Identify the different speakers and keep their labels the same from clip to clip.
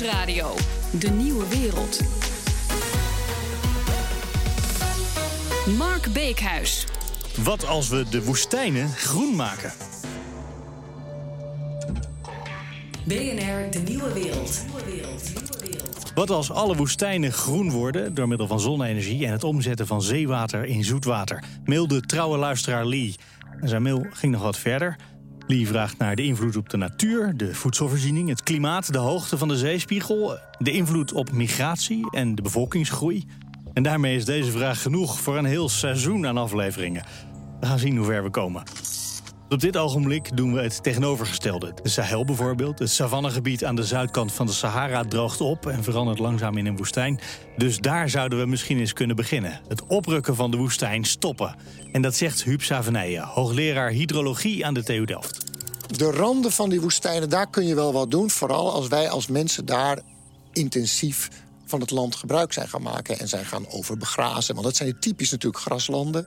Speaker 1: Nieuwsradio. De Nieuwe Wereld. Mark Beekhuis.
Speaker 2: Wat als we de woestijnen groen maken?
Speaker 1: BNR De Nieuwe Wereld.
Speaker 2: Wat als alle woestijnen groen worden door middel van zonne-energie en het omzetten van zeewater in zoetwater? Mailde trouwe luisteraar Lee. En zijn mail ging nog wat verder. Lee vraagt naar de invloed op de natuur, de voedselvoorziening, het klimaat, de hoogte van de zeespiegel, de invloed op migratie en de bevolkingsgroei. En daarmee is deze vraag genoeg voor een heel seizoen aan afleveringen. We gaan zien hoe ver we komen. Op dit ogenblik doen we het tegenovergestelde. De Sahel bijvoorbeeld, het savannegebied aan de zuidkant van de Sahara droogt op en verandert langzaam in een woestijn. Dus daar zouden we misschien eens kunnen beginnen. Het oprukken van de woestijn stoppen. En dat zegt Huub Savenije, hoogleraar hydrologie aan de TU Delft.
Speaker 3: De randen van die woestijnen, daar kun je wel wat doen. Vooral als wij als mensen daar intensief van het land gebruik zijn gaan maken en zijn gaan overbegrazen. Want dat zijn typisch natuurlijk graslanden.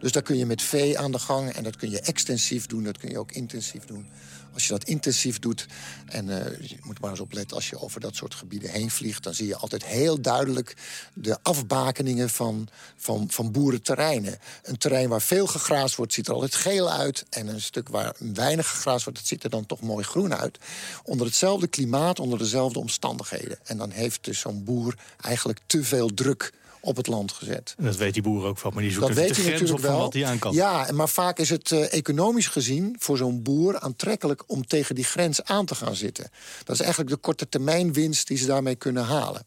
Speaker 3: Dus daar kun je met vee aan de gang en dat kun je extensief doen, dat kun je ook intensief doen. Als je dat intensief doet, en uh, je moet maar eens opletten als je over dat soort gebieden heen vliegt, dan zie je altijd heel duidelijk de afbakeningen van, van, van boerenterreinen. Een terrein waar veel gegraasd wordt, ziet er altijd geel uit. En een stuk waar weinig gegraasd wordt, dat ziet er dan toch mooi groen uit. Onder hetzelfde klimaat, onder dezelfde omstandigheden. En dan heeft dus zo'n boer eigenlijk te veel druk op het land gezet.
Speaker 2: En dat weet die boer ook van, maar die zoekt dat weet de grens op van wat hij aan kan.
Speaker 3: Ja, maar vaak is het uh, economisch gezien voor zo'n boer aantrekkelijk om tegen die grens aan te gaan zitten. Dat is eigenlijk de korte termijn winst die ze daarmee kunnen halen.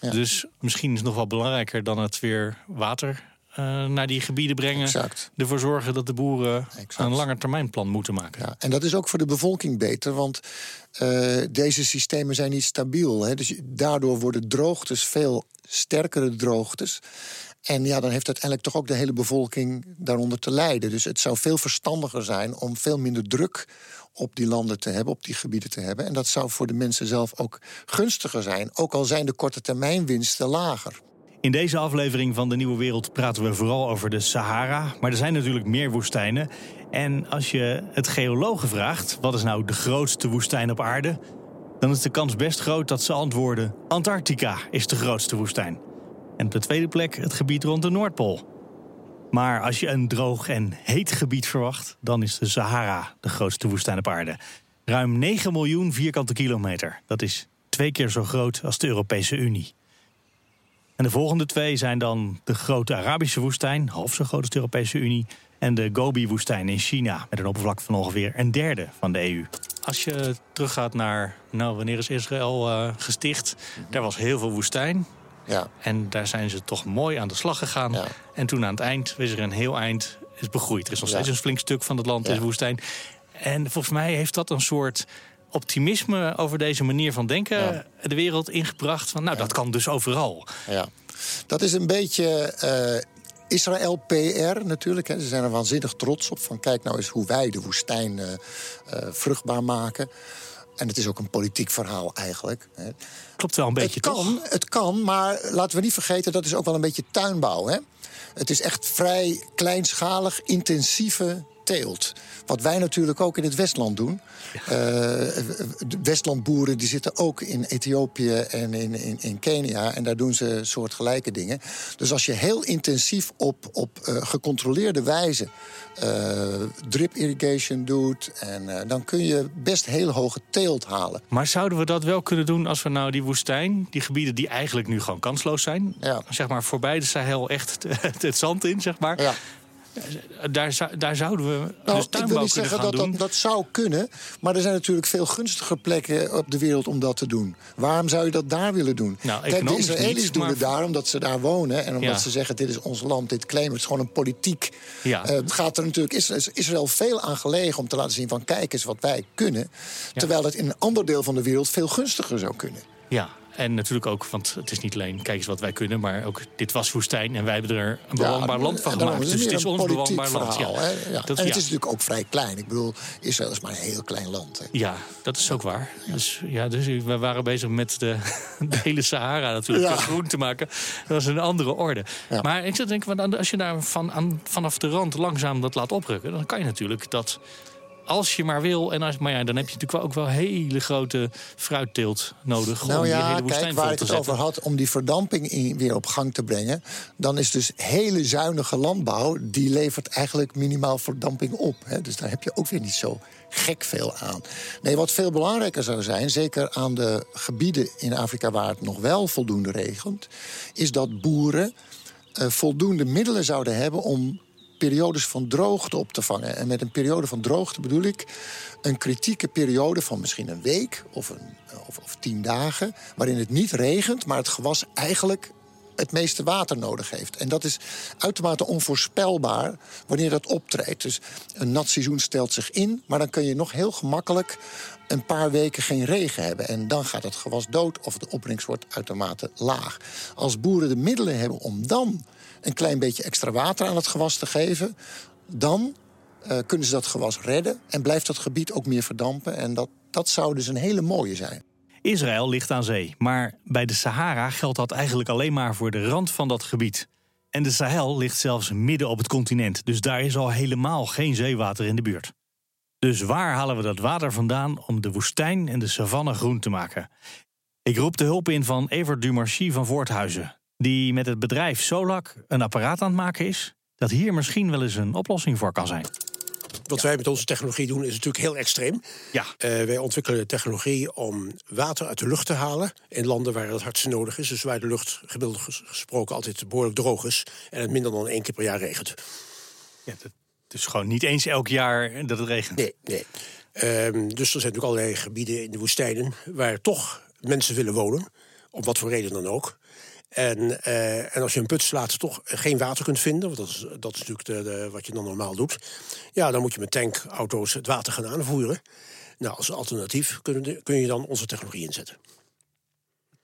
Speaker 2: Ja. Dus misschien is het nog wel belangrijker dan het weer water uh, naar die gebieden brengen.
Speaker 3: Exact.
Speaker 2: Ervoor zorgen dat de boeren exact. een langetermijnplan moeten maken.
Speaker 3: Ja, en dat is ook voor de bevolking beter, want uh, deze systemen zijn niet stabiel. Hè? Dus daardoor worden droogtes veel sterkere droogtes. En ja, dan heeft uiteindelijk toch ook de hele bevolking daaronder te lijden. Dus het zou veel verstandiger zijn om veel minder druk op die landen te hebben, op die gebieden te hebben. En dat zou voor de mensen zelf ook gunstiger zijn, ook al zijn de korte termijn winsten lager.
Speaker 2: In deze aflevering van De Nieuwe Wereld praten we vooral over de Sahara. Maar er zijn natuurlijk meer woestijnen. En als je het geologen vraagt, wat is nou de grootste woestijn op aarde? Dan is de kans best groot dat ze antwoorden: Antarctica is de grootste woestijn. En op de tweede plek het gebied rond de Noordpool. Maar als je een droog en heet gebied verwacht, dan is de Sahara de grootste woestijn op aarde. Ruim 9 miljoen vierkante kilometer. Dat is twee keer zo groot als de Europese Unie. En de volgende twee zijn dan de grote Arabische woestijn, half zo groot als de Europese Unie, en de Gobi-woestijn in China, met een oppervlakte van ongeveer een derde van de EU. Als je teruggaat naar, nou, wanneer is Israël uh, gesticht? Daar was heel veel woestijn.
Speaker 3: Ja.
Speaker 2: En daar zijn ze toch mooi aan de slag gegaan.
Speaker 3: Ja.
Speaker 2: En toen aan het eind is er een heel eind is begroeid. Er is nog steeds ja. een flink stuk van het land is woestijn. En volgens mij heeft dat een soort optimisme over deze manier van denken ja. de wereld ingebracht. Van, nou, ja. dat kan dus overal.
Speaker 3: Ja, dat is een beetje uh, Israël PR natuurlijk. Hè. Ze zijn er waanzinnig trots op. Van kijk nou eens hoe wij de woestijn uh, uh, vruchtbaar maken. En het is ook een politiek verhaal eigenlijk. Hè.
Speaker 2: Klopt wel een beetje,
Speaker 3: het kan,
Speaker 2: toch?
Speaker 3: Het kan, maar laten we niet vergeten... dat is ook wel een beetje tuinbouw. Hè? Het is echt vrij kleinschalig, intensieve teelt. Wat wij natuurlijk ook in het Westland doen. Ja. Uh, Westlandboeren die zitten ook in Ethiopië en in, in, in, Kenia. En daar doen ze soortgelijke dingen. Dus als je heel intensief op, op uh, gecontroleerde wijze uh, drip irrigation doet... En, dan kun je best heel hoge teelt halen.
Speaker 2: Maar zouden we dat wel kunnen doen als we nou die woestijn... die gebieden die eigenlijk nu gewoon kansloos zijn...
Speaker 3: Ja.
Speaker 2: zeg maar voorbij de Sahel echt het, het zand in, zeg maar...
Speaker 3: Ja.
Speaker 2: Daar, daar, zouden we
Speaker 3: nou,
Speaker 2: dus tuinbouw
Speaker 3: ik wil niet zeggen dat, dat dat zou kunnen, maar er zijn natuurlijk veel gunstiger plekken op de wereld om dat te doen. Waarom zou je dat daar willen doen?
Speaker 2: Nou,
Speaker 3: Kijk, de Israëli's
Speaker 2: niet,
Speaker 3: doen
Speaker 2: maar...
Speaker 3: het daar omdat ze daar wonen en omdat
Speaker 2: Ja.
Speaker 3: ze zeggen dit is ons land, dit claimen. Het is gewoon een politiek.
Speaker 2: Ja.
Speaker 3: Eh, het gaat er natuurlijk is, is Israël veel aan gelegen om te laten zien van kijk eens wat wij kunnen, terwijl het in een ander deel van de wereld veel gunstiger zou kunnen.
Speaker 2: Ja, en natuurlijk ook, want het is niet alleen kijk eens wat wij kunnen... maar ook dit was woestijn en wij hebben er een bewoonbaar land van gemaakt. Dus het is ons bewoonbaar land. Ja.
Speaker 3: hè? Ja.
Speaker 2: Dat-
Speaker 3: en het
Speaker 2: ja.
Speaker 3: is natuurlijk ook vrij klein. Ik bedoel, Israël is maar een heel klein land. Hè.
Speaker 2: Ja, dat is ook waar. Dus, ja, dus we waren bezig met de, de hele Sahara natuurlijk groen te maken. Dat is een andere orde. Maar ik zat te denken, want als je daar van, aan, vanaf de rand langzaam dat laat oprukken... dan kan je natuurlijk dat als je maar wil. En als, maar ja, dan heb je natuurlijk ook wel hele grote fruitteelt nodig.
Speaker 3: Nou
Speaker 2: om die
Speaker 3: ja,
Speaker 2: hele woestijn
Speaker 3: kijk, waar ik het
Speaker 2: zetten.
Speaker 3: over had om die verdamping in, weer op gang te brengen... dan is dus hele zuinige landbouw... die levert eigenlijk minimaal verdamping op. Hè? Dus daar heb je ook weer niet zo gek veel aan. Nee, wat veel belangrijker zou zijn, zeker aan de gebieden in Afrika... waar het nog wel voldoende regent, is dat boeren eh, voldoende middelen zouden hebben... om periodes van droogte op te vangen. En met een periode van droogte bedoel ik een kritieke periode van misschien een week of, een, of, of tien dagen, waarin het niet regent, maar het gewas eigenlijk het meeste water nodig heeft. En dat is uitermate onvoorspelbaar wanneer dat optreedt. Dus een nat seizoen stelt zich in, maar dan kun je nog heel gemakkelijk een paar weken geen regen hebben. En dan gaat het gewas dood of de opbrengst wordt uitermate laag. Als boeren de middelen hebben om dan een klein beetje extra water aan het gewas te geven, dan eh, kunnen ze dat gewas redden en blijft dat gebied ook meer verdampen. En dat, dat zou dus een hele mooie zijn.
Speaker 2: Israël ligt aan zee, maar bij de Sahara geldt dat eigenlijk alleen maar voor de rand van dat gebied. En de Sahel ligt zelfs midden op het continent, dus daar is al helemaal geen zeewater in de buurt. Dus waar halen we dat water vandaan om de woestijn en de savanne groen te maken? Ik roep de hulp in van Evert Dumarcy van Voorthuizen, die met het bedrijf Solac een apparaat aan het maken is dat hier misschien wel eens een oplossing voor kan zijn.
Speaker 4: Wat wij met onze technologie doen is natuurlijk heel extreem.
Speaker 2: Ja,
Speaker 4: Eh, wij ontwikkelen technologie om water uit de lucht te halen in landen waar het hardst nodig is. Dus waar de lucht gemiddeld ges- gesproken altijd behoorlijk droog is en het minder dan één keer per jaar regent.
Speaker 2: ja dat is gewoon niet eens elk jaar dat het regent.
Speaker 4: Nee, nee. Ehm, dus er zijn natuurlijk allerlei gebieden in de woestijnen waar toch mensen willen wonen, om wat voor reden dan ook. En, eh, en als je een put slaat toch geen water kunt vinden, want dat is, dat is natuurlijk de, de- wat je dan normaal doet. Ja, dan moet je met tankauto's het water gaan aanvoeren. Nou, als alternatief kun, kun je dan onze technologie inzetten.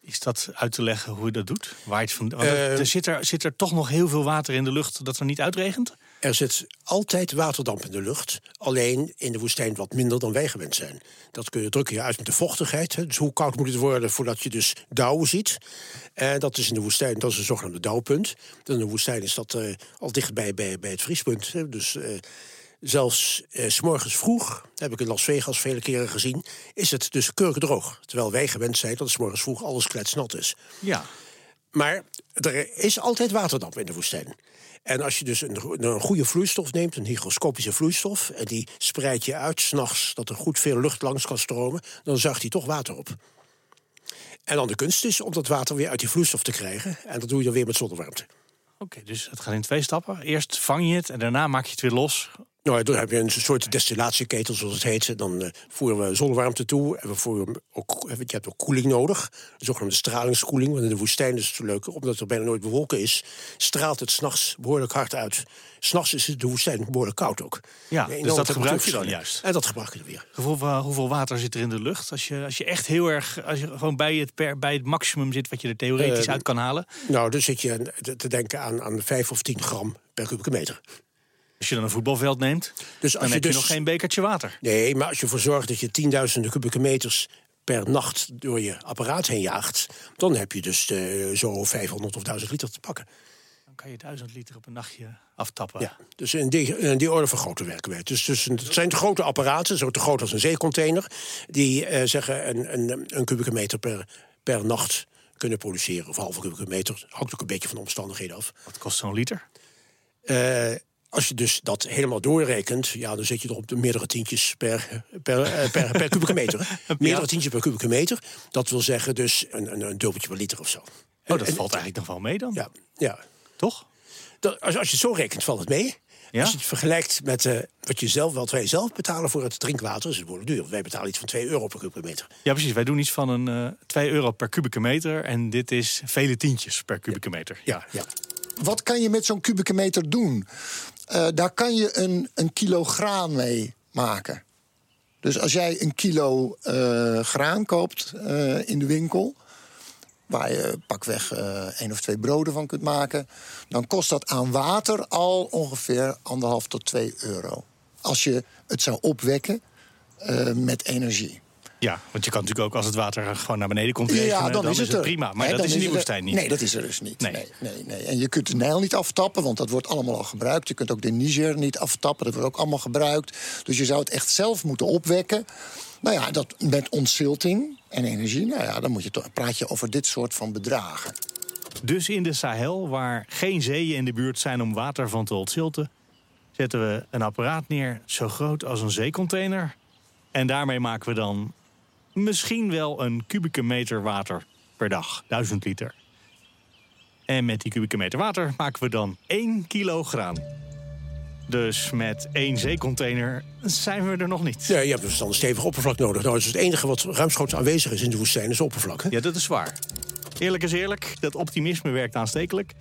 Speaker 2: Is dat uit te leggen hoe je dat doet? Waar je het van, want er-
Speaker 4: Eh,
Speaker 2: er zit, er, zit er toch nog heel veel water in de lucht dat er niet uitregent?
Speaker 4: Er zit altijd waterdamp in de lucht. Alleen in de woestijn wat minder dan wij gewend zijn. Dat kun je drukken je uit met de vochtigheid. Dus hoe koud moet het worden voordat je dus dauw ziet. En dat is in de woestijn, dat is een zogenaamde dauwpunt. In de woestijn is dat eh, al dichtbij bij, bij het vriespunt. hè. Dus eh, zelfs eh, s morgens vroeg, heb ik in Las Vegas vele keren gezien... is het dus kurkendroog. Terwijl wij gewend zijn dat s morgens vroeg alles kletsnat is.
Speaker 2: Ja.
Speaker 4: Maar er is altijd waterdamp in de woestijn. En als je dus een, een goede vloeistof neemt, een hygroscopische vloeistof... en die spreid je uit s'nachts, dat er goed veel lucht langs kan stromen... dan zuigt die toch water op. En dan de kunst is om dat water weer uit die vloeistof te krijgen. En dat doe je dan weer met zonnewarmte.
Speaker 2: Oké, dus het gaat in twee stappen. Eerst vang je het en daarna maak je het weer los.
Speaker 4: Nou, dan heb je een soort destillatieketel, zoals het heet. Dan eh, voeren we zonnewarmte toe. En we voeren ook, je hebt ook koeling nodig. De zogenaamde stralingskoeling. Want in de woestijn is het zo leuk, omdat er bijna nooit bewolken is... straalt het s'nachts behoorlijk hard uit. S'nachts is de woestijn behoorlijk koud ook.
Speaker 2: Ja, dus dat gebruik je dan juist.
Speaker 4: En dat gebruik je dan weer.
Speaker 2: Hoeveel, hoeveel water zit er in de lucht? Als je, als je echt heel erg, als je gewoon bij het, per, bij het maximum zit wat je er theoretisch
Speaker 4: Eh,
Speaker 2: uit kan halen.
Speaker 4: Nou, dan zit je te denken aan, aan 5 of 10 gram per kubieke meter.
Speaker 2: Als je dan een voetbalveld neemt,
Speaker 4: Dus
Speaker 2: dan
Speaker 4: als je
Speaker 2: heb je
Speaker 4: dus-
Speaker 2: nog geen bekertje water.
Speaker 4: Nee, maar als je ervoor zorgt dat je tienduizenden kubieke meters per nacht door je apparaat heen jaagt, dan heb je dus eh, zo 500 of 1000 liter te pakken.
Speaker 2: Dan kan je duizend liter op een nachtje aftappen.
Speaker 4: Ja, dus in die, in die orde van grootte werken wij. Dus, dus het zijn grote apparaten, zo te groot als een zeecontainer, die eh, zeggen een, een, een kubieke meter per, per nacht kunnen produceren. Of een halve kubieke meter. Hangt ook een beetje van de omstandigheden af.
Speaker 2: Wat kost zo'n liter?
Speaker 4: Eh, als je dus dat helemaal doorrekent, ja, dan zit je toch op de meerdere tientjes per, per, eh, per, per kubieke meter. Meerdere tientjes per kubieke meter. Dat wil zeggen dus een, een, een dubbeltje per liter of zo.
Speaker 2: Oh, dat
Speaker 4: En-
Speaker 2: valt eigenlijk nog wel mee dan,
Speaker 4: Ja, ja.
Speaker 2: toch?
Speaker 4: Dat, als, als je het zo rekent, valt het mee.
Speaker 2: Ja?
Speaker 4: Als je het vergelijkt met eh, wat je zelf, wat wij zelf betalen voor het drinkwater, is het behoorlijk duur. Wij betalen iets van 2 euro per kubieke meter.
Speaker 2: Ja, precies. Wij doen iets van een eh 2 euro per kubieke meter. En dit is vele tientjes per kubieke meter.
Speaker 4: Ja, ja.
Speaker 3: Wat kan je met zo'n kubieke meter doen? Eh, daar kan je een, een kilo graan mee maken. Dus als jij een kilo eh, graan koopt eh, in de winkel... waar je pakweg één of twee broden van kunt maken... dan kost dat aan water al ongeveer anderhalf tot twee euro. Als je het zou opwekken met energie.
Speaker 2: Ja, want je kan natuurlijk ook als het water gewoon naar beneden komt regenen,
Speaker 3: Ja, dan, is het, er.
Speaker 2: prima. Maar dat is in
Speaker 3: het
Speaker 2: woestijn niet.
Speaker 3: Nee, dat is er dus niet.
Speaker 2: Nee.
Speaker 3: Nee. Nee, nee, En je kunt de Nijl niet aftappen, want dat wordt allemaal al gebruikt. Je kunt ook de Niger niet aftappen, dat wordt ook allemaal gebruikt. Dus je zou het echt zelf moeten opwekken. Nou ja, dat met ontzilting en energie, nou ja, dan moet je toch, praat je over dit soort van bedragen.
Speaker 2: Dus in de Sahel, waar geen zeeën in de buurt zijn om water van te ontzilten, zetten we een apparaat neer zo groot als een zeecontainer. En daarmee maken we dan misschien wel een kubieke meter water per dag, 1000 liter. En met die kubieke meter water maken we dan 1 kilo graan. Dus met één zeecontainer zijn we er nog niet.
Speaker 4: Ja, je hebt dus dan een stevig oppervlak nodig. Nou, dus het enige wat ruimschoots aanwezig is in de woestijn is oppervlak. Hè?
Speaker 2: Ja, dat is waar. Eerlijk is eerlijk, dat optimisme werkt aanstekelijk.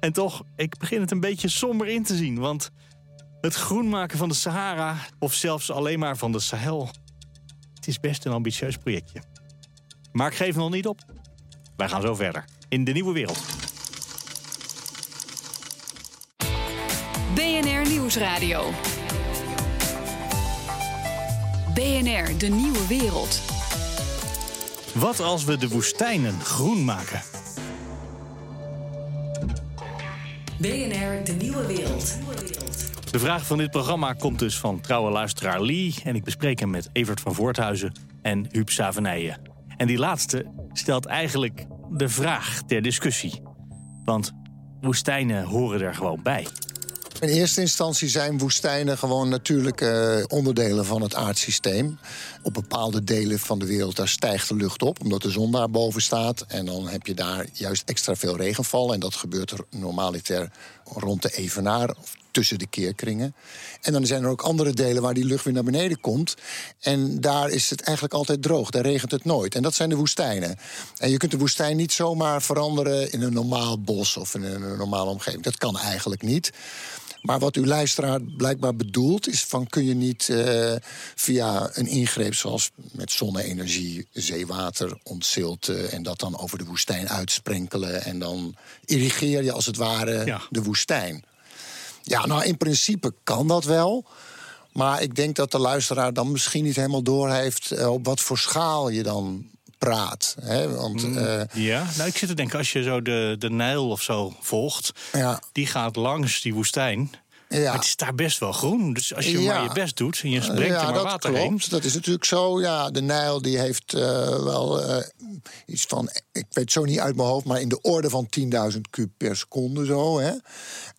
Speaker 2: En toch, ik begin het een beetje somber in te zien. Want het groen maken van de Sahara, of zelfs alleen maar van de Sahel... het is best een ambitieus projectje. Maar ik geef nog niet op. Wij gaan zo verder. In de nieuwe wereld.
Speaker 1: BNR Nieuwsradio. BNR, de nieuwe wereld.
Speaker 2: Wat als we de woestijnen groen maken?
Speaker 1: BNR, de nieuwe wereld.
Speaker 2: De vraag van dit programma komt dus van trouwe luisteraar Lee... en ik bespreek hem met Evert van Voorthuizen en Huub Savenijen. En die laatste stelt eigenlijk de vraag ter discussie. Want woestijnen horen er gewoon bij.
Speaker 3: In eerste instantie zijn woestijnen gewoon natuurlijke eh, onderdelen van het aardsysteem. Op bepaalde delen van de wereld daar stijgt de lucht op, omdat de zon daar boven staat. En dan heb je daar juist extra veel regenval. En dat gebeurt er normaliter rond de evenaar of tussen de keerkringen. En dan zijn er ook andere delen waar die lucht weer naar beneden komt. En daar is het eigenlijk altijd droog, daar regent het nooit. En dat zijn de woestijnen. En je kunt de woestijn niet zomaar veranderen in een normaal bos of in een normale omgeving. Dat kan eigenlijk niet. Maar wat uw luisteraar blijkbaar bedoelt, is van kun je niet eh, via een ingreep zoals met zonne-energie, zeewater ontzilten en dat dan over de woestijn uitsprenkelen en dan irrigeer je als het ware
Speaker 2: Ja.
Speaker 3: de woestijn. Ja, nou in principe kan dat wel. Maar ik denk dat de luisteraar dan misschien niet helemaal doorheeft eh, op wat voor schaal je dan praat. Hè? Want eh,
Speaker 2: Ja, nou ik zit te denken, als je zo de, de Nijl of zo volgt...
Speaker 3: ja,
Speaker 2: die gaat langs die woestijn...
Speaker 3: ja.
Speaker 2: Maar het is daar best wel groen. Dus als je
Speaker 3: Ja.
Speaker 2: maar je best doet en je brengt er maar
Speaker 3: dat
Speaker 2: water
Speaker 3: klopt.
Speaker 2: heen...
Speaker 3: Dat is natuurlijk zo. Ja, de Nijl die heeft eh, wel eh, iets van, ik weet zo niet uit mijn hoofd, maar in de orde van 10.000 kub per seconde zo. Hè.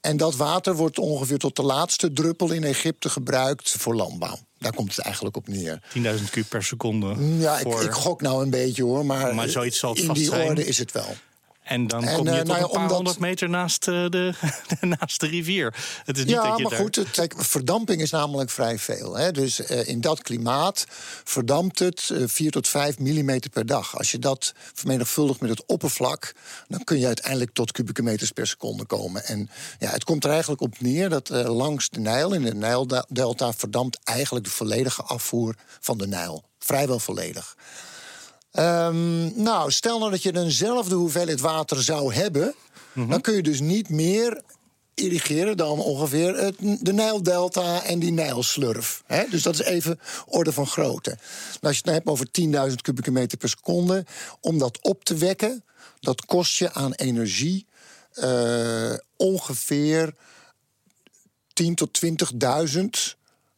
Speaker 3: En dat water wordt ongeveer tot de laatste druppel in Egypte gebruikt voor landbouw. Daar komt het eigenlijk op neer.
Speaker 2: 10.000 kub per seconde.
Speaker 3: Ja, ik, ik gok nou een beetje hoor, maar,
Speaker 2: Maar zoiets zal het
Speaker 3: in
Speaker 2: vast
Speaker 3: die
Speaker 2: zijn.
Speaker 3: orde is het wel.
Speaker 2: En dan
Speaker 3: En,
Speaker 2: kom je
Speaker 3: eh,
Speaker 2: tot
Speaker 3: nou ja,
Speaker 2: een paar
Speaker 3: omdat-
Speaker 2: honderd meter naast, eh, de, naast de rivier. Het is niet
Speaker 3: Ja,
Speaker 2: dat je
Speaker 3: maar
Speaker 2: daar...
Speaker 3: goed, kijk, verdamping is namelijk vrij veel. Hè? Dus eh, in dat klimaat verdampt het eh, 4 tot 5 millimeter per dag. Als je dat vermenigvuldigt met het oppervlak... dan kun je uiteindelijk tot kubieke meters per seconde komen. En ja, het komt er eigenlijk op neer dat langs de Nijl... in de Nijldelta verdampt eigenlijk de volledige afvoer van de Nijl. Vrijwel volledig. Ehm, nou, stel nou dat je eenzelfde hoeveelheid water zou hebben... dan kun je dus niet meer irrigeren dan ongeveer het, de Nijldelta en die Nijlslurf. Hè? Dus dat is even orde van grootte. Nou, als je het nou hebt over 10.000 kubieke meter per seconde... om dat op te wekken, dat kost je aan energie eh, ongeveer 10 tot 20.000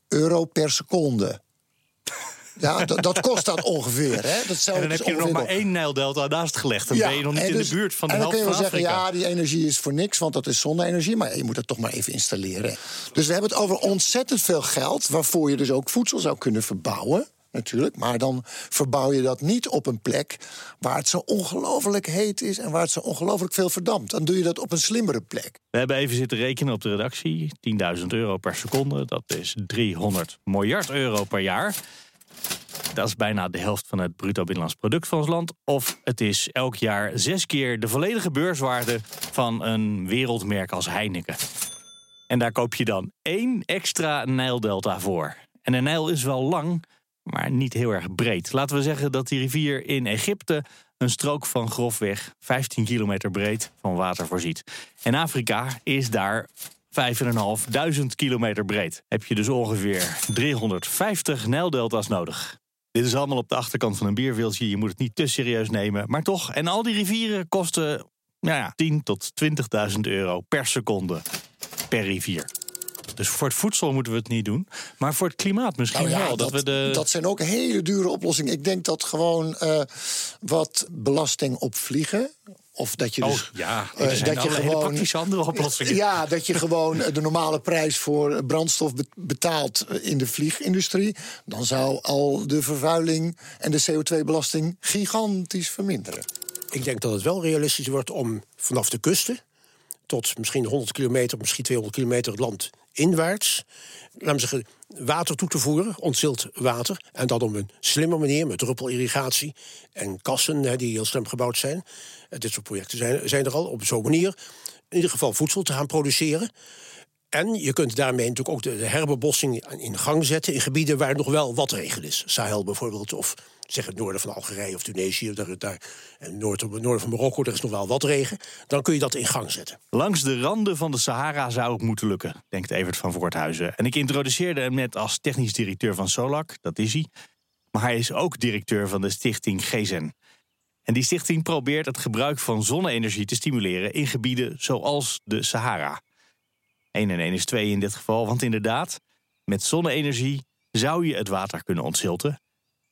Speaker 3: euro per seconde. Ja, dat, dat kost dat ongeveer. Hè? Dat
Speaker 2: En dan
Speaker 3: dus
Speaker 2: heb je er nog maar één Nijldelta naast gelegd. Dan ben je nog niet in
Speaker 3: dus-
Speaker 2: de buurt van de
Speaker 3: en dan
Speaker 2: helft
Speaker 3: kun
Speaker 2: van
Speaker 3: je wel zeggen, ja, die energie is voor niks, want dat is zonne-energie. Maar je moet het toch maar even installeren. Dus we hebben het over ontzettend veel geld... waarvoor je dus ook voedsel zou kunnen verbouwen. Natuurlijk, maar dan verbouw je dat niet op een plek waar het zo ongelooflijk heet is en waar het zo ongelooflijk veel verdampt. Dan doe je dat op een slimmere plek.
Speaker 2: We hebben even zitten rekenen op de redactie. 10.000 euro per seconde, dat is 300 miljard euro per jaar. Dat is bijna de helft van het bruto binnenlands product van ons land. Of het is elk jaar zes keer de volledige beurswaarde van een wereldmerk als Heineken. En daar koop je dan één extra Nijldelta voor. En de Nijl is wel lang, maar niet heel erg breed. Laten we zeggen dat die rivier in Egypte een strook van grofweg 15 kilometer breed van water voorziet. En Afrika is daar 5.500 kilometer breed. Heb je dus ongeveer 350 Nijldelta's nodig. Dit is allemaal op de achterkant van een bierveeltje. Je moet het niet te serieus nemen. Maar toch, en al die rivieren kosten nou ja, 10 tot 20.000 euro per seconde per rivier. Dus voor het voedsel moeten we het niet doen. Maar voor het klimaat misschien
Speaker 3: Nou ja,
Speaker 2: wel. Dat, we de...
Speaker 3: dat zijn ook hele dure oplossingen. Ik denk dat gewoon eh, wat belasting op vliegen. Of dat je
Speaker 2: Oh
Speaker 3: dus.
Speaker 2: ja,
Speaker 3: eh,
Speaker 2: er hele praktische andere oplossingen.
Speaker 3: Ja, dat je gewoon de normale prijs voor brandstof be- betaalt in de vliegindustrie. Dan zou al de vervuiling en de CO2-belasting gigantisch verminderen.
Speaker 4: Ik denk dat het wel realistisch wordt om vanaf de kusten tot misschien 100 kilometer, misschien 200 kilometer het land inwaarts, laten we zeggen, water toe te voeren, ontzild water. En dat op een slimme manier met druppelirrigatie en kassen hè, die heel slim gebouwd zijn. Eh, dit soort projecten zijn, zijn er al op zo'n manier. In ieder geval voedsel te gaan produceren. En je kunt daarmee natuurlijk ook de, de herbebossing in gang zetten in gebieden waar nog wel wat regen is. Sahel bijvoorbeeld, of zeg het noorden van Algerije of Tunesië, daar, daar, en noord, noorden van Marokko, daar is nog wel wat regen. Dan kun je dat in gang zetten.
Speaker 2: Langs de randen van de Sahara zou het moeten lukken, denkt Evert van Voorthuizen. En ik introduceerde hem net als technisch directeur van Solac, dat is hij. Maar hij is ook directeur van de stichting GZEN. En die stichting probeert het gebruik van zonne-energie te stimuleren in gebieden zoals de Sahara. 1 en 1 is 2 in dit geval, want inderdaad, met zonne-energie zou je het water kunnen ontzilten.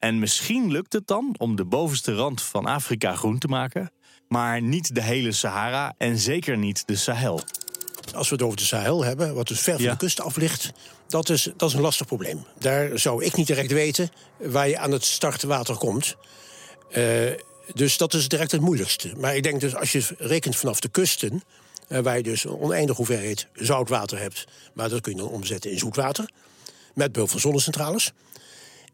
Speaker 2: En misschien lukt het dan om de bovenste rand van Afrika groen te maken, maar niet de hele Sahara en zeker niet de Sahel.
Speaker 4: Als we het over de Sahel hebben, wat dus ver van
Speaker 2: Ja.
Speaker 4: de kust af ligt, dat is, dat is een lastig probleem. Daar zou ik niet direct weten waar je aan het startwater komt. Eh, dus dat is direct het moeilijkste. Maar ik denk dus als je rekent vanaf de kusten, eh, waar je dus een oneindige hoeveelheid zoutwater hebt, maar dat kun je dan omzetten in zoetwater, met behulp van zonnecentrales.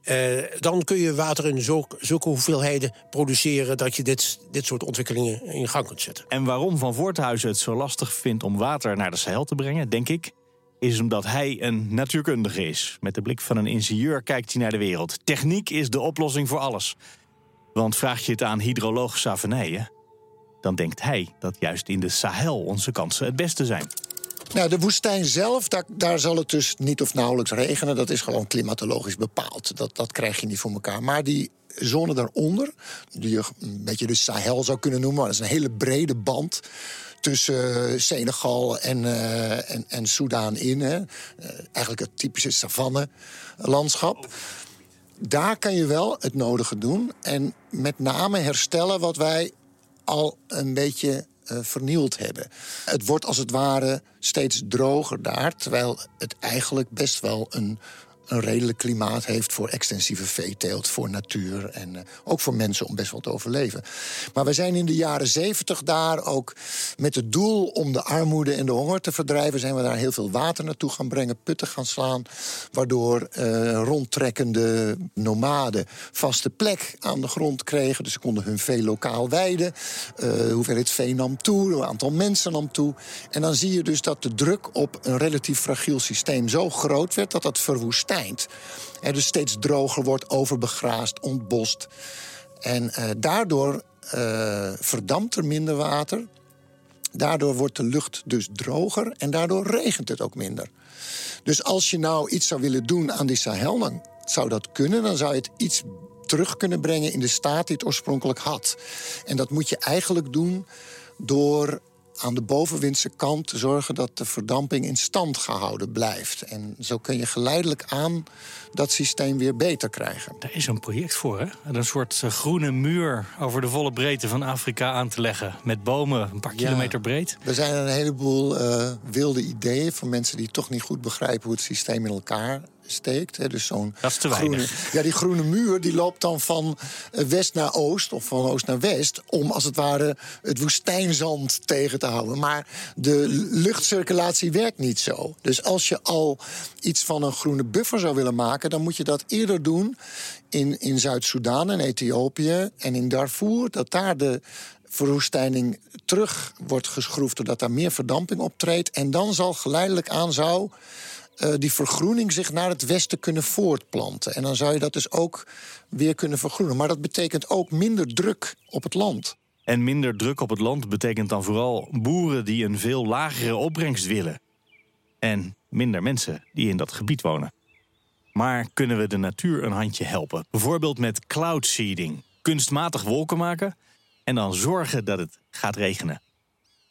Speaker 4: Eh, dan kun je water in zulke, hoeveelheden produceren dat je dit, dit soort ontwikkelingen in gang kunt zetten.
Speaker 2: En waarom Van Voorthuizen het zo lastig vindt om water naar de Sahel te brengen, denk ik, is omdat hij een natuurkundige is. Met de blik van een ingenieur kijkt hij naar de wereld. Techniek is de oplossing voor alles. Want vraag je het aan hydroloog Savenije, dan denkt hij dat juist in de Sahel onze kansen het beste zijn.
Speaker 3: Nou, de woestijn zelf, daar, zal het dus niet of nauwelijks regenen. Dat is gewoon klimatologisch bepaald. Dat, dat krijg je niet voor elkaar. Maar die zone daaronder, die je een beetje de Sahel zou kunnen noemen... maar dat is een hele brede band tussen eh, Senegal en, eh en, en Soudaan in. Hè. Eh, eigenlijk het typische savanne-landschap. Daar kan je wel het nodige doen. En met name herstellen wat wij al een beetje eh, vernield hebben. Het wordt als het ware steeds droger daar, terwijl het eigenlijk best wel een, een redelijk klimaat heeft voor extensieve veeteelt, voor natuur en eh, ook voor mensen om best wel te overleven. Maar we zijn in de jaren zeventig daar ook met het doel om de armoede en de honger te verdrijven, zijn we daar heel veel water naartoe gaan brengen, putten gaan slaan, waardoor eh, rondtrekkende nomaden vaste plek aan de grond kregen. Dus ze konden hun vee lokaal weiden. Uh, hoeveelheid vee nam toe, een aantal mensen nam toe. En dan zie je dus dat de druk op een relatief fragiel systeem zo groot werd dat dat verwoestijnt. En dus steeds droger wordt, overbegraasd, ontbost. En uh, daardoor uh, verdampt er minder water. Daardoor wordt de lucht dus droger en daardoor regent het ook minder. Dus als je nou iets zou willen doen aan die Sahel, dan zou dat kunnen. Dan zou je het iets terug kunnen brengen in de staat die het oorspronkelijk had. En dat moet je eigenlijk doen door aan de bovenwindse kant te zorgen dat de verdamping in stand gehouden blijft. En zo kun je geleidelijk aan dat systeem weer beter krijgen.
Speaker 2: Daar is een project voor, hè? Een soort uh, groene muur over de volle breedte van Afrika aan te leggen. Met bomen een paar ja, kilometer breed.
Speaker 3: Er zijn een heleboel uh, wilde ideeën van mensen die toch niet goed begrijpen hoe het systeem in elkaar steekt. Hè. Dus zo'n
Speaker 2: dat is te
Speaker 3: groene,
Speaker 2: weinig.
Speaker 3: Ja, die groene muur die loopt dan van west naar oost of van oost naar west... om als het ware het woestijnzand tegen te houden. Maar de luchtcirculatie werkt niet zo. Dus als je al iets van een groene buffer zou willen maken... dan moet je dat eerder doen in, in Zuid-Soedan en Ethiopië en in Darfur... dat daar de verwoestijning terug wordt geschroefd... doordat daar meer verdamping optreedt. En dan zal geleidelijk aan zou uh, die vergroening zich naar het westen kunnen voortplanten. En dan zou je dat dus ook weer kunnen vergroenen. Maar dat betekent ook minder druk op het land.
Speaker 2: En minder druk op het land betekent dan vooral boeren die een veel lagere opbrengst willen. En minder mensen die in dat gebied wonen. Maar kunnen we de natuur een handje helpen? Bijvoorbeeld met cloud seeding. Kunstmatig wolken maken en dan zorgen dat het gaat regenen.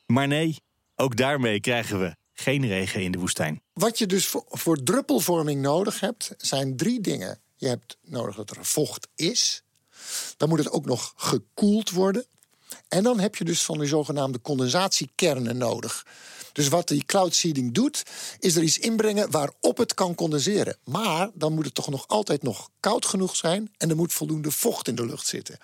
Speaker 2: Maar nee, ook daarmee krijgen we geen regen in de woestijn.
Speaker 3: Wat je dus voor, voor druppelvorming nodig hebt, zijn drie dingen. Je hebt nodig dat er vocht is. Dan moet het ook nog gekoeld worden. En dan heb je dus van die zogenaamde condensatiekernen nodig. Dus wat die cloud seeding doet, is er iets inbrengen waarop het kan condenseren. Maar dan moet het toch nog altijd nog koud genoeg zijn en er moet voldoende vocht in de lucht zitten.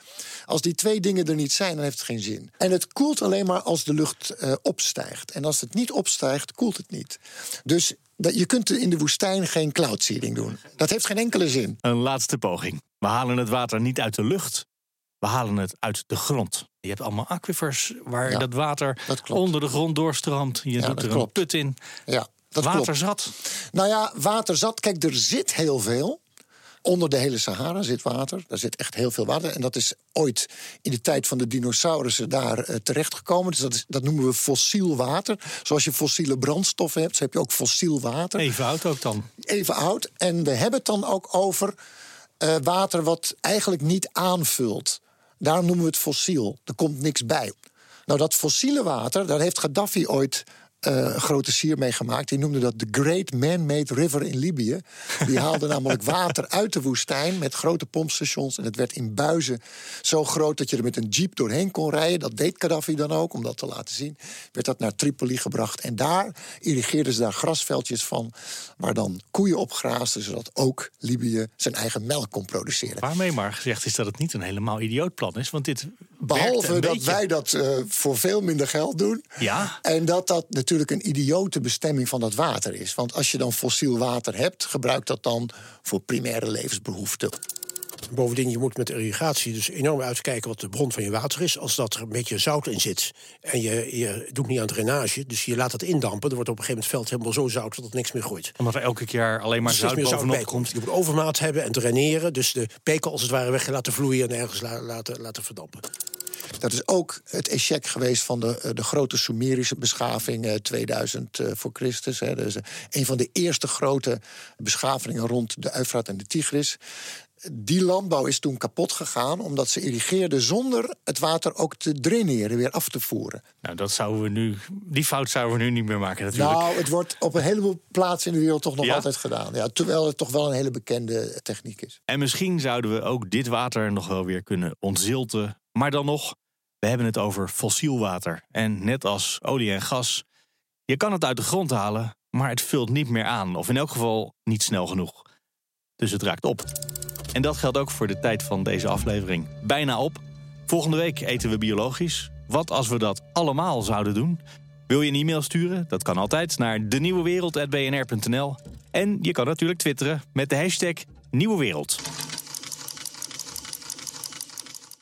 Speaker 3: Als die twee dingen er niet zijn, dan heeft het geen zin. En het koelt alleen maar als de lucht uh, opstijgt. En als het niet opstijgt, koelt het niet. Dus dat, je kunt in de woestijn geen cloud seeding doen. Dat heeft geen enkele zin.
Speaker 2: Een laatste poging. We halen het water niet uit de lucht, we halen het uit de grond. Je hebt allemaal aquifers waar dat water onder de grond doorstroomt. Je ja, doet er klopt. een put in.
Speaker 3: Ja, dat
Speaker 2: Waterzat.
Speaker 3: Nou ja, waterzat. Kijk, er zit heel veel. Onder de hele Sahara zit water. Daar zit echt heel veel water. En dat is ooit in de tijd van de dinosaurussen daar uh, terechtgekomen. Dus dat, is, dat noemen we fossiel water. Zoals je fossiele brandstoffen hebt, zo heb je ook fossiel water.
Speaker 2: Even oud ook dan.
Speaker 3: Even oud. En we hebben het dan ook over uh, water wat eigenlijk niet aanvult. Daarom noemen we het fossiel. Er komt niks bij. Nou, dat fossiele water, daar heeft Gaddafi ooit uh, grote sier mee gemaakt. Die noemde dat de Great Man-Made River in Libië. Die haalde namelijk water uit de woestijn met grote pompstations. En het werd in buizen zo groot dat je er met een jeep doorheen kon rijden. Dat deed Gaddafi dan ook, om dat te laten zien. Werd dat naar Tripoli gebracht. En daar irrigeerden ze daar grasveldjes van... waar dan koeien op graasden, zodat ook Libië zijn eigen melk kon produceren.
Speaker 2: Waarmee maar gezegd is dat het niet een helemaal idioot plan is. Want dit
Speaker 3: Behalve dat wij dat uh, voor veel minder geld doen.
Speaker 2: Ja.
Speaker 3: En dat dat natuurlijk natuurlijk een idiote bestemming van dat water is. Want als je dan fossiel water hebt, gebruik dat dan voor primaire levensbehoeften.
Speaker 4: Bovendien, je moet met irrigatie dus enorm uitkijken wat de bron van je water is. Als dat er een beetje zout in zit en je, je doet niet aan drainage, dus je laat het indampen, dan wordt op een gegeven moment het veld helemaal zo zout dat het niks meer groeit.
Speaker 2: Omdat er elke keer alleen maar zout bovenop komt.
Speaker 4: Je moet overmaat hebben en draineren, dus de pekel als het ware weg laten vloeien en ergens laten, laten verdampen.
Speaker 3: Dat is ook het echec geweest van de, eh, de grote Sumerische beschaving 2000 eh, voor Christus. Hè. Is een van de eerste grote beschavingen rond de Eufraat en de Tigris die landbouw is toen kapot gegaan omdat ze irrigeerden zonder het water ook te draineren, weer af te voeren.
Speaker 2: Nou, dat zouden we nu, die fout zouden we nu niet meer maken. Natuurlijk.
Speaker 3: Nou, het wordt op een heleboel plaatsen in de wereld toch nog altijd gedaan. Ja, terwijl het toch wel een hele bekende techniek is.
Speaker 2: En misschien zouden we ook dit water nog wel weer kunnen ontzilten. Maar dan nog, we hebben het over fossiel water. En net als olie en gas, je kan het uit de grond halen, maar het vult niet meer aan. Of in elk geval niet snel genoeg. Dus het raakt op. En dat geldt ook voor de tijd van deze aflevering. Bijna op. Volgende week eten we biologisch. Wat als we dat allemaal zouden doen? Wil je een e-mail sturen? Dat kan altijd naar denieuwewereld.bnr.nl. En je kan natuurlijk twitteren met de hashtag Nieuwe Wereld.